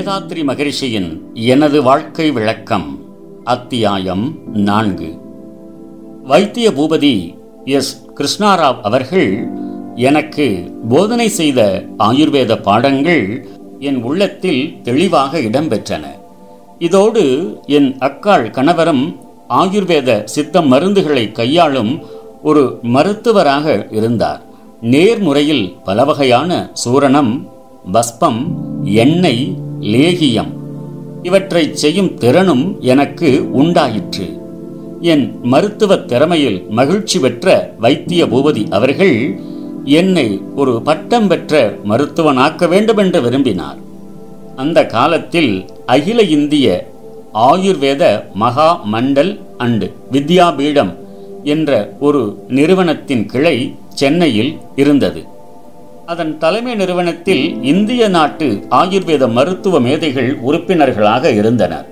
வேதாத்ரி மகரிஷியின் எனது வாழ்க்கை விளக்கம் அத்தியாயம் நான்கு. வைத்திய பூபதி எஸ். கிருஷ்ணாராவ் அவர்கள் எனக்கு போதனை செய்த ஆயுர்வேத பாடங்கள் என் உள்ளத்தில் தெளிவாக இடம்பெற்றன. இதோடு என் அக்காள் கணவரும் ஆயுர்வேத சித்த மருந்துகளை கையாளும் ஒரு மருத்துவராக இருந்தார். நேர்முறையில் பல வகையான சூரணம் பஸ்பம் எண்ணெய் லேகியம். இவற்றை செய்யும் திறனும் எனக்கு உண்டாயிற்று. என் மருத்துவ திறமையில் மகிழ்ச்சி பெற்ற வைத்திய பூபதி அவர்கள் என்னை ஒரு பட்டம் பெற்ற மருத்துவனாக்க வேண்டும் என்று விரும்பினார். அந்த காலத்தில் அகில இந்திய ஆயுர்வேத மகா மண்டல் அண்டு வித்யாபீடம் என்ற ஒரு நிறுவனத்தின் கிளை சென்னையில் இருந்தது. அதன் தலைமை நிறுவனத்தில் இந்திய நாட்டு ஆயுர்வேத மருத்துவ மேதைகள் உறுப்பினர்களாக இருந்தனர்.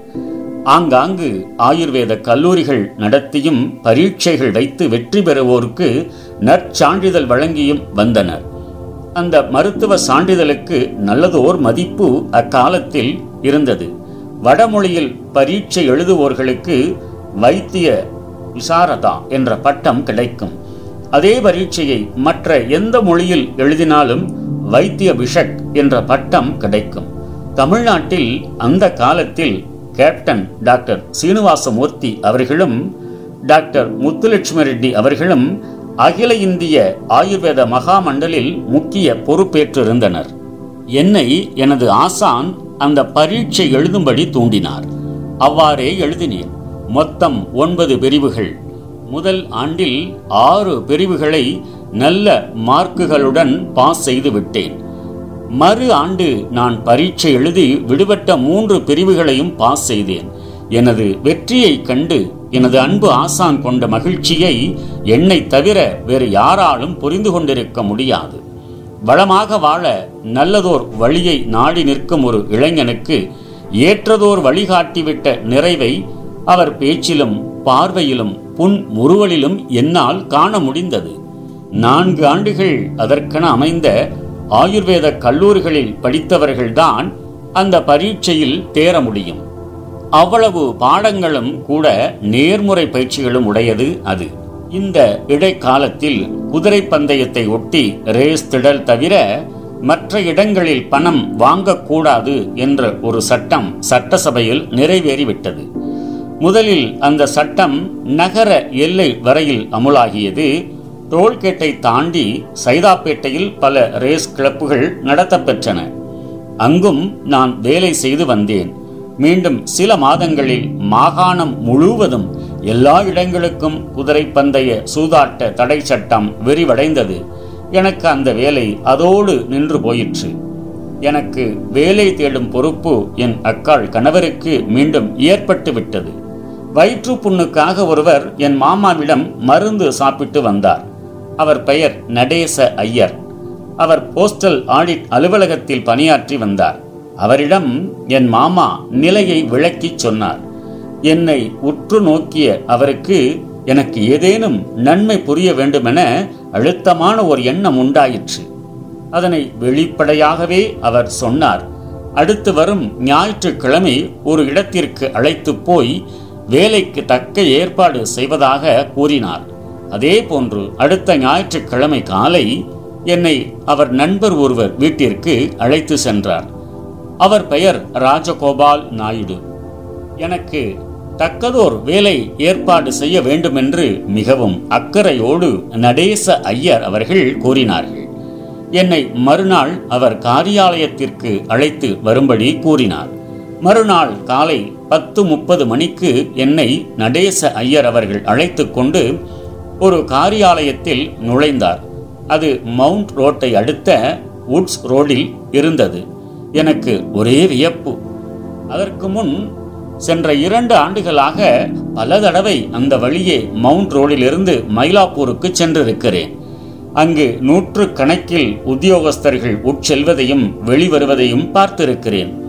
ஆங்காங்கு ஆயுர்வேத கல்லூரிகள் நடத்தியும் பரீட்சைகள் வைத்து வெற்றி பெறுவோருக்கு நற்சான்றிதழ் வழங்கியும் வந்தனர். அந்த மருத்துவ சான்றிதழுக்கு நல்லதோர் மதிப்பு அக்காலத்தில் இருந்தது. வடமொழியில் பரீட்சை எழுதுவோர்களுக்கு வைத்திய விசாரதா என்ற பட்டம் கிடைக்கும். அதே பரீட்சையை மற்ற எந்த மொழியில் எழுதினாலும் வைத்திய பிஷக் என்ற பட்டம் கிடைக்கும். தமிழ்நாட்டில் அந்த காலத்தில் கேப்டன் டாக்டர் சீனிவாசமூர்த்தி அவர்களும் டாக்டர் முத்துலட்சுமி ரெட்டி அவர்களும் அகில இந்திய ஆயுர்வேத மகாமண்டலில் முக்கிய பொறுப்பேற்றிருந்தனர். என்னை எனது ஆசான் அந்த பரீட்சை எழுதும்படி தூண்டினார். அவ்வாறே எழுதினேன். மொத்தம் ஒன்பது பிரிவுகள். முதல் ஆண்டில் ஆறு பிரிவுகளை நல்ல மார்க்குகளுடன் பாஸ் செய்து விட்டேன். மறு ஆண்டு நான் பரீட்சை எழுதி விடுபட்ட மூன்று பிரிவுகளையும் பாஸ் செய்தேன். எனது வெற்றியை கண்டு எனது அன்பு ஆசான் கொண்ட மகிழ்ச்சியை என்னை தவிர வேறு யாராலும் புரிந்து கொண்டிருக்க முடியாது. வளமாக வாழ நல்லதோர் வழியை நாடி நிற்கும் ஒரு இளைஞனுக்கு ஏற்றதோர் வழிகாட்டிவிட்ட நிறைவை அவர் பேச்சிலும் பார்வையிலும் உன் முறுவலிலும் என்னால் காண முடிந்தது. நான்கு ஆண்டுகள் அதற்கென அமைந்த ஆயுர்வேத கல்லூரிகளில் படித்தவர்கள்தான் அந்த பரீட்சையில் தேர முடியும். அவ்வளவு பாடங்களும் கூட நேர்முறை பயிற்சிகளும் உடையது அது. இந்த இடைக்காலத்தில் குதிரை பந்தயத்தை ஒட்டி ரேஸ் திடல் தவிர மற்ற இடங்களில் பணம் வாங்கக்கூடாது என்ற ஒரு சட்டம் சட்டசபையில் நிறைவேறிவிட்டது. முதலில் அந்த சட்டம் நகர எல்லை வரையில் அமுலாகியது. டோல்கேட்டை தாண்டி சைதாப்பேட்டையில் பல ரேஸ் கிளப்புகள் நடத்தப்பெற்றன. அங்கும் நான் வேலை செய்து வந்தேன். மீண்டும் சில மாதங்களில் மாகாணம் முழுவதும் எல்லா இடங்களுக்கும் குதிரை பந்தய சூதாட்ட தடை சட்டம் விரிவடைந்தது. எனக்கு அந்த வேலை அதோடு நின்று போயிற்று. எனக்கு வேலை தேடும் பொறுப்பு என் அக்காள் கணவருக்கு மீண்டும் ஏற்பட்டு விட்டது. வயிற்று புண்ணுக்காக ஒருவர் என் மாமாவிடம் மருந்து சாப்பிட்டு வந்தார். அவர் பெயர் நடேச ஐயர். அவர் போஸ்டல் ஆடிட் அலுவலகத்தில் பணியாற்றி வந்தார். அவரிடம் என் மாமா நிலையை விளக்கிச் சொன்னார். என்னை உற்று நோக்கிய அவருக்கு எனக்கு ஏதேனும் நன்மை புரிய வேண்டுமென அழுத்தமான ஒரு எண்ணம் உண்டாயிற்று. அதனை வெளிப்படையாகவே அவர் சொன்னார். அடுத்து வரும் ஞாயிற்றுக்கிழமை ஒரு இடத்திற்கு அழைத்து போய் வேலைக்கு தக்க ஏற்பாடு செய்வதாக கூறினார். அதே போன்று அடுத்த ஞாயிற்றுக்கிழமை காலை என்னை அவர் நண்பர் ஒருவர் வீட்டிற்கு அழைத்து சென்றார். அவர் பெயர் ராஜகோபால் நாயுடு. எனக்கு தக்கதோர் வேலை ஏற்பாடு செய்ய வேண்டுமென்று மிகவும் அக்கறையோடு நடேச ஐயர் அவர்கள் கூறினார்கள். என்னை மறுநாள் அவர் காரியாலயத்திற்கு அழைத்து வரும்படி கூறினார். மறுநாள் காலை பத்து முப்பது மணிக்கு என்னை நடேச ஐயர் அவர்கள் அழைத்து கொண்டு ஒரு காரியாலயத்தில் நுழைந்தார். அது மவுண்ட் ரோட்டை அடுத்த வுட்ஸ் ரோடில் இருந்தது. எனக்கு ஒரே வியப்பு. அதற்கு முன் சென்ற இரண்டு ஆண்டுகளாக பல தடவை அந்த வழியே மவுண்ட் ரோடிலிருந்து மயிலாப்பூருக்கு சென்றிருக்கிறேன். அங்கு நூற்று கணக்கில் உத்தியோகஸ்தர்கள் உட்செல்வதையும் வெளிவருவதையும் பார்த்திருக்கிறேன்.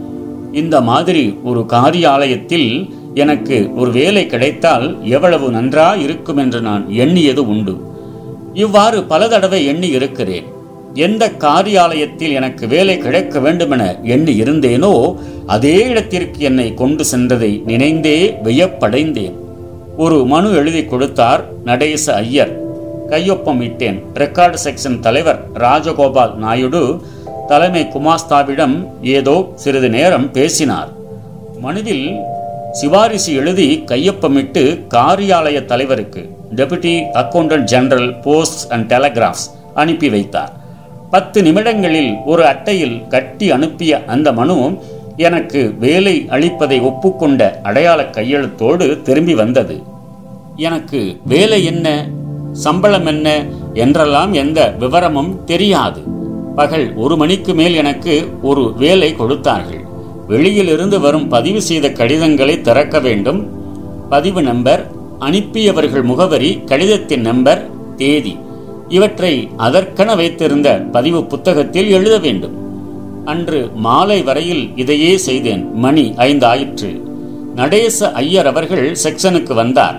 இந்த மாதிரி ஒரு காரியாலயத்தில் எனக்கு ஒரு வேலை கிடைத்தால் எவ்வளவு நன்றா இருக்கும் என்று நான் எண்ணியது உண்டு. இவ்வாறு பல தடவை எண்ணி இருக்கிறேன். எந்த காரியாலயத்தில் எனக்கு வேலை கிடைக்க வேண்டுமென எண்ணி இருந்தேனோ அதே இடத்திற்கு என்னை கொண்டு சென்றதை நினைந்தே வியப்படைந்தேன். ஒரு மனு எழுதி கொடுத்தார் நடேச ஐயர். கையொப்பம் இட்டேன். ரெக்கார்டு செக்ஷன் தலைவர் ராஜகோபால் நாயுடு தலைமை குமாஸ்தாவிடம் ஏதோ சிறிது நேரம் பேசினார். மனதில் சிவாரிசு எழுதி கையொப்பமிட்டு காரியாலய தலைவருக்கு deputy accountant general post and telegraphs அனுப்பி வைத்தார். பத்து நிமிடங்களில் ஒரு அட்டையில் கட்டி அனுப்பிய அந்த மனு எனக்கு வேலை அளிப்பதை ஒப்புக்கொண்ட அடையாள கையெழுத்தோடு திரும்பி வந்தது. எனக்கு வேலை என்ன சம்பளம் என்ன என்றெல்லாம் எந்த விவரமும் தெரியாது. பகல் ஒரு மணிக்கு மேல் எனக்கு ஒரு வேலை கொடுத்தார்கள். வெளியிலிருந்து வரும் பதிவு செய்த கடிதங்களை திறக்க வேண்டும். பதிவு நம்பர் அனுப்பியவர்கள் முகவரி கடிதத்தின் நம்பர் தேதி. இவற்றை அதற்கென வைத்திருந்த பதிவு புத்தகத்தில் எழுத வேண்டும். அன்று மாலை வரையில் இதையே செய்தேன். மணி ஐந்து ஆயிற்று நடேச ஐயர் அவர்கள் செக்ஷனுக்கு வந்தார்.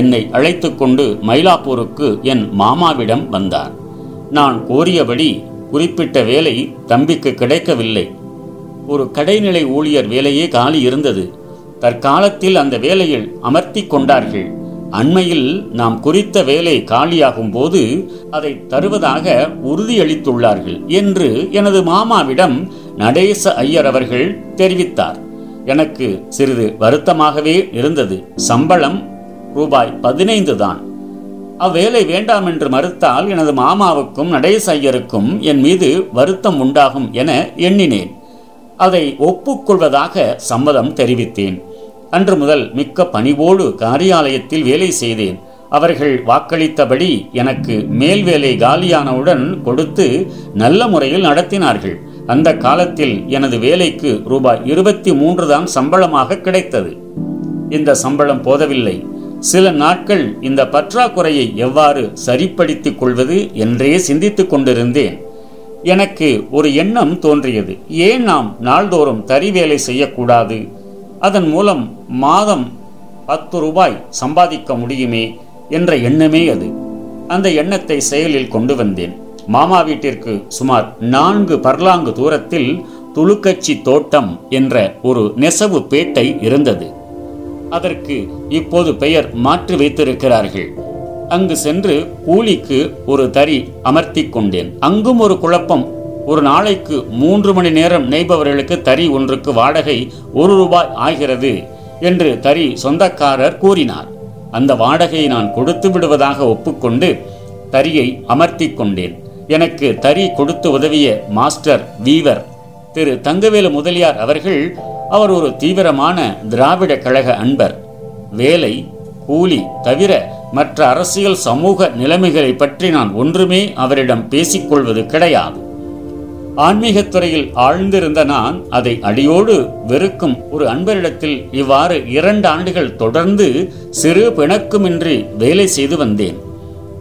என்னை அழைத்துக்கொண்டு மயிலாப்பூருக்கு என் மாமாவிடம் வந்தார். நான் கோரியபடி குறிப்பிட்ட வேலை தம்பிக்கு கிடைக்கவில்லை. ஒரு கடைநிலை ஊழியர் வேலையே காலி இருந்தது. தற்காலத்தில் அந்த வேலையில் அமர்த்தி கொண்டார்கள். அண்மையில் நாம் குறித்த வேலை காலியாகும் போது அதை தருவதாக உறுதியளித்துள்ளார்கள் என்று எனது மாமாவிடம் நடேச ஐயர் அவர்கள் தெரிவித்தார். எனக்கு சிறிது வருத்தமாகவே இருந்தது. சம்பளம் ரூபாய் பதினைந்து தான். அவ்வேலை வேண்டாம் என்று மறுத்தால் எனது மாமாவுக்கும் நடேச ஐயருக்கும் என் மீது வருத்தம் உண்டாகும் என எண்ணினேன். அதை ஒப்புக்கொள்வதாக சம்மதம் தெரிவித்தேன். அன்று முதல் மிக்க பணிவோடு காரியாலயத்தில் வேலை செய்தேன். அவர்கள் வாக்களித்தபடி எனக்கு மேல் வேலை காலியானவுடன் கொடுத்து நல்ல முறையில் நடத்தினார்கள். அந்த காலத்தில் எனது வேலைக்கு ரூபாய் இருபத்தி மூன்று தான் சம்பளமாக கிடைத்தது. இந்த சம்பளம் போதவில்லை. சில நாட்கள் இந்த பற்றாக்குறையை எவ்வாறு சரிப்படுத்திக் கொள்வது என்றே சிந்தித்துக் கொண்டிருந்தேன். எனக்கு ஒரு எண்ணம் தோன்றியது. ஏன் நாம் நாள்தோறும் தறி வேலை செய்யக்கூடாது? அதன் மூலம் மாதம் பத்து ரூபாய் சம்பாதிக்க முடியுமே என்ற எண்ணமே அது. அந்த எண்ணத்தை செயலில் கொண்டு வந்தேன். மாமா வீட்டிற்கு சுமார் நான்கு பர்லாங்கு தூரத்தில் துளுக்கச்சி தோட்டம் என்ற ஒரு நெசவு பேட்டை இருந்தது. அதற்கு இப்போது பெயர் மாற்றி வைத்திருக்கிறார்கள். அங்கு சென்று கூலிக்கு ஒரு தறி அமர்த்தி கொண்டேன். அங்கும் ஒரு குழப்பம். ஒரு நாளைக்கு மூன்று மணி நேரம் நெய்பவர்களுக்கு தறி ஒன்றுக்கு வாடகை ஒரு ரூபாய் ஆகிறது என்று தறி சொந்தக்காரர் கூறினார். அந்த வாடகையை நான் கொடுத்து விடுவதாக ஒப்புக்கொண்டு தறியை அமர்த்தி கொண்டேன். எனக்கு தறி கொடுத்து உதவிய மாஸ்டர் வீவர் திரு தங்கவேலு முதலியார் அவர்கள் அவர் ஒரு தீவிரமான திராவிட கழக அன்பர். வேலை கூலி தவிர மற்ற அரசியல் சமூக நிலைமைகளை பற்றி நான் ஒன்றுமே அவரிடம் பேசிக்கொள்வது கிடையாது. ஆன்மீகத் துறையில் ஆழ்ந்திருந்த நான் அதை அடியோடு வெறுக்கும் ஒரு அன்பரிடத்தில் இவ்வாறு இரண்டு ஆண்டுகள் தொடர்ந்து சிறு பிணக்குமின்றி வேலை செய்து வந்தேன்.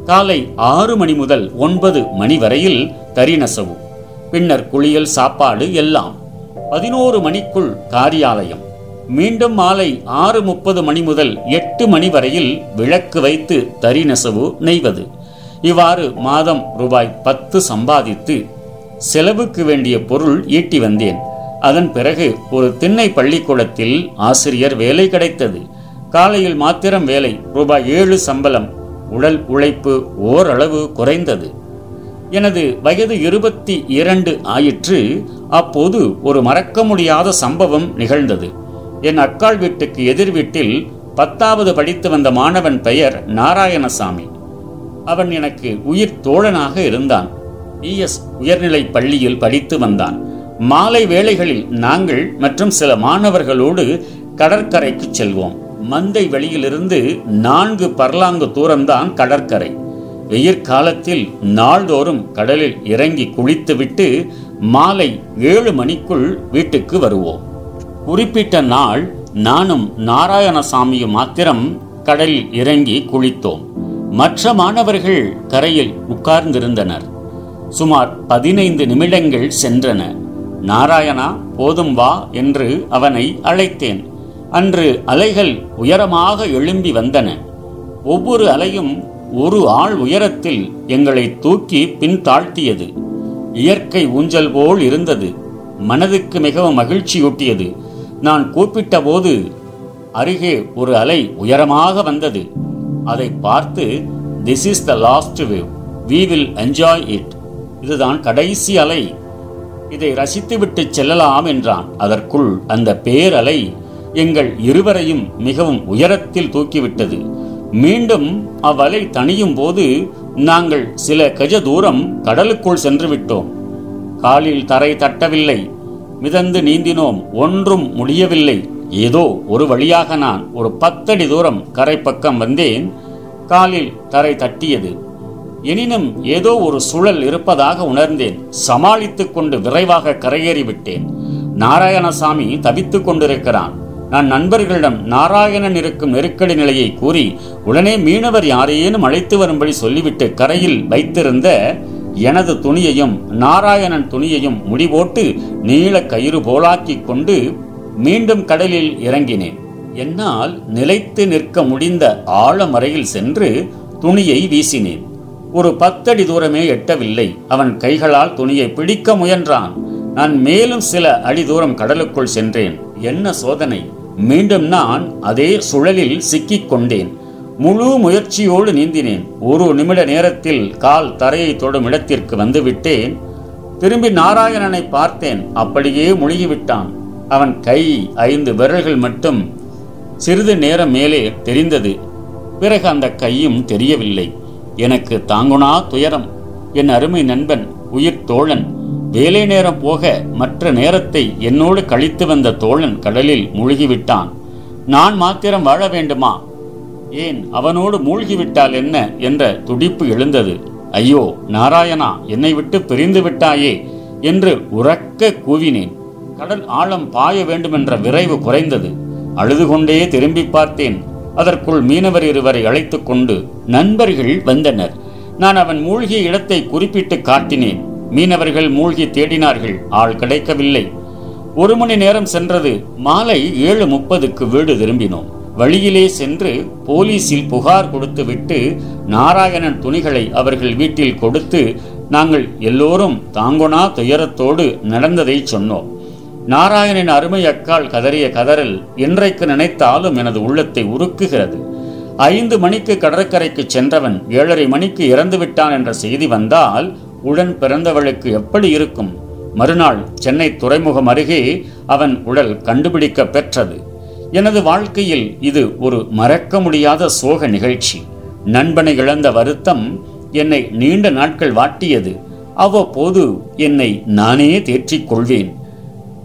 காலை ஆறு மணி முதல் ஒன்பது மணி வரையில் தறி நெசவு பின்னர் குளியல் சாப்பாடு எல்லாம். பதினோரு மணிக்குள் காரியாலயம். மீண்டும் மாலை ஆறு முப்பது மணி முதல் எட்டு மணி வரையில் விளக்கு வைத்து தறி நெசவு நெய்வது. இவ்வாறு மாதம் ரூபாய் பத்து சம்பாதித்து செலவுக்கு வேண்டிய பொருள் ஈட்டி வந்தேன். அதன் பிறகு ஒரு திண்ணை பள்ளிக்கூடத்தில் ஆசிரியர் வேலை கிடைத்தது. காலையில் மாத்திரம் வேலை ரூபாய் ஏழு சம்பளம். உடல் உழைப்பு ஓரளவு குறைந்தது. எனது வயது இருபத்தி இரண்டு ஆயிற்று அப்போது ஒரு மறக்க முடியாத சம்பவம் நிகழ்ந்தது. என் அக்காள் வீட்டுக்கு எதிர் வீட்டில் பத்தாவது படித்து வந்த மாணவன் பெயர் நாராயணசாமி. அவன் எனக்கு உயிர் தோழனாக இருந்தான். இஎஸ் உயர்நிலை பள்ளியில் படித்து வந்தான். மாலை வேளைகளில் நாங்கள் மற்றும் சில மாணவர்களோடு கடற்கரைக்கு செல்வோம். மந்தை வெளியிலிருந்து நான்கு பர்லாங்கு தூரம்தான் கடற்கரை. வெயிற்காலத்தில் நாள்தோறும் கடலில் இறங்கி குளித்துவிட்டு மாலை ஏழு மணிக்குள் வீட்டுக்கு வருவோம். குறிப்பிட்ட நாள் நானும் நாராயணசாமியும் மாத்திரம் கடலில் இறங்கி குளித்தோம். மற்ற மாணவர்கள் கரையில் உட்கார்ந்திருந்தனர். சுமார் பதினைந்து நிமிடங்கள் சென்றன. நாராயணா போதும் வா என்று அவனை அழைத்தேன். அன்று அலைகள் உயரமாக எழும்பி வந்தன. ஒவ்வொரு அலையும் ஒரு ஆள் உயரத்தில் எங்களை தூக்கி பின் தாழ்த்தியது இயற்கை ஊஞ்சல் போல் இருந்தது. மனதுக்கு மிகவும் மகிழ்ச்சியூட்டியது. நான் கூப்பிட்ட போது அருகே ஒரு அலை உயரமாக வந்தது. அதை பார்த்து this is the last wave we will enjoy it இதுதான் கடைசி அலை. இதை ரசித்துவிட்டு செல்லலாம் என்றான். அதற்குள் அந்த பேரலை எங்கள் இருவரையும் மிகவும் உயரத்தில் தூக்கிவிட்டது. மீண்டும் அவ்வலை தணியும் போது நாங்கள் சில கஜ தூரம் கடலுக்குள் சென்று விட்டோம் காலில் தரை தட்டவில்லை. மிதந்து நீந்தினோம். ஒன்றும் முடியவில்லை. ஏதோ ஒரு வழியாக நான் ஒரு பத்தடி தூரம் கரை பக்கம் வந்தேன். காலில் தரை தட்டியது. எனினும் ஏதோ ஒரு சுழல் இருப்பதாக உணர்ந்தேன். சமாளித்துக் கொண்டு விரைவாக கரையேறிவிட்டேன். நாராயணசாமி தவித்துக் கொண்டிருக்கிறான். நான் நண்பர்களிடம் நாராயணன் இருக்கும் நெருக்கடி நிலையை கூறி உடனே மீனவர் யாரையேனும் அழைத்து வரும்படி சொல்லிவிட்டு கரையில் வைத்திருந்த எனது துணியையும் நாராயணன் துணியையும் முடிவோட்டு நீள கயிறு போலாக்கிக் கொண்டு மீண்டும் கடலில் இறங்கினேன். என்னால் நிலைத்து நிற்க முடிந்த ஆழமறையில் சென்று துணியை வீசினேன். ஒரு பத்தடி தூரமே எட்டவில்லை. அவன் கைகளால் துணியை பிடிக்க முயன்றான். நான் மேலும் சில அடி தூரம் கடலுக்குள் சென்றேன். என்ன சோதனை? மீண்டும் நான் அதே சுழலில் சிக்கிக் கொண்டேன் முழு முயற்சியோடு நீந்தினேன். ஒரு நிமிட நேரத்தில் கால் தரையை தொடும் இடத்திற்கு வந்துவிட்டேன். திரும்பி நாராயணனை பார்த்தேன். அப்படியே முழுகிவிட்டான். அவன் கை ஐந்து விரல்கள் மட்டும் சிறிது நேரம் மேலே தெரிந்தது. பிறகு அந்த கையும் தெரியவில்லை. எனக்கு தாங்குனா துயரம். என் அருமை நண்பன் உயிர் தோழன். வேலை நேரம் போக மற்ற நேரத்தை என்னோடு கழித்து வந்த தோழன் கடலில் மூழ்கிவிட்டான். நான் மாத்திரம் வாழ வேண்டுமா? ஏன் அவனோடு மூழ்கிவிட்டால் என்ன? என்ற துடிப்பு எழுந்தது. ஐயோ நாராயணா என்னை விட்டு பிரிந்து விட்டாயே என்று உறக்க கூவினேன். கடல் ஆழம் பாய வேண்டுமென்ற விரைவு குறைந்தது. அழுது கொண்டே திரும்பி பார்த்தேன். அதற்குள் மீனவர் இருவரை அழைத்துக்கொண்டு நண்பர்கள் வந்தனர். நான் அவன் மூழ்கிய இடத்தை குறிப்பிட்டு காட்டினேன். மீனவர்கள் மூழ்கி தேடினார்கள் ஆள் கிடைக்கவில்லை. ஒரு மணி நேரம் சென்றது மாலை ஏழு முப்பதுக்கு வீடு திரும்பினோம். வழியிலே சென்று போலீசில் புகார் கொடுத்துவிட்டு நாராயணன் துணிகளை அவர்கள் வீட்டில் கொடுத்து நாங்கள் எல்லோரும் தாங்கொணா துயரத்தோடு நடந்ததை சொன்னோம். நாராயணன் அருமை அக்கால் கதறிய கதறல் இன்றைக்கு நினைத்தாலும் எனது உள்ளத்தை உருக்குகிறது. ஐந்து மணிக்கு கடற்கரைக்கு சென்றவன் ஏழரை மணிக்கு இறந்து விட்டான் என்ற செய்தி வந்தால் உடன் பிறந்தவளுக்கு எப்படி இருக்கும்? மறுநாள் சென்னை துறைமுகம் அருகே அவன் உடல் கண்டுபிடிக்க பெற்றது. எனது வாழ்க்கையில் இது ஒரு மறக்க முடியாத சோக நிகழ்ச்சி. நண்பனை இழந்த வருத்தம் என்னை நீண்ட நாட்கள் வாட்டியது. அவ்வப்போது என்னை நானே தேற்றிக் கொள்வேன்.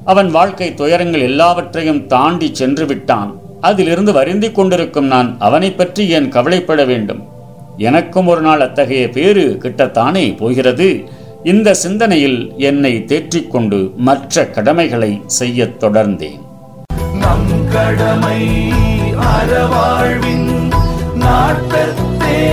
அவன் வாழ்க்கை துயரங்கள் எல்லாவற்றையும் தாண்டி சென்று விட்டான். அதிலிருந்து வருந்திக் கொண்டிருக்கும் நான் அவனை பற்றி ஏன் கவலைப்பட வேண்டும்? எனக்கும் ஒரு நாள் அத்தகைய பேரு கிட்டத்தானே போகிறது. இந்த சிந்தனையில் என்னை தேற்றிக்கொண்டு மற்ற கடமைகளை செய்யத் தொடர்ந்தேன். நம் கடமை அறவாழ்வின் நாட்டத்தே.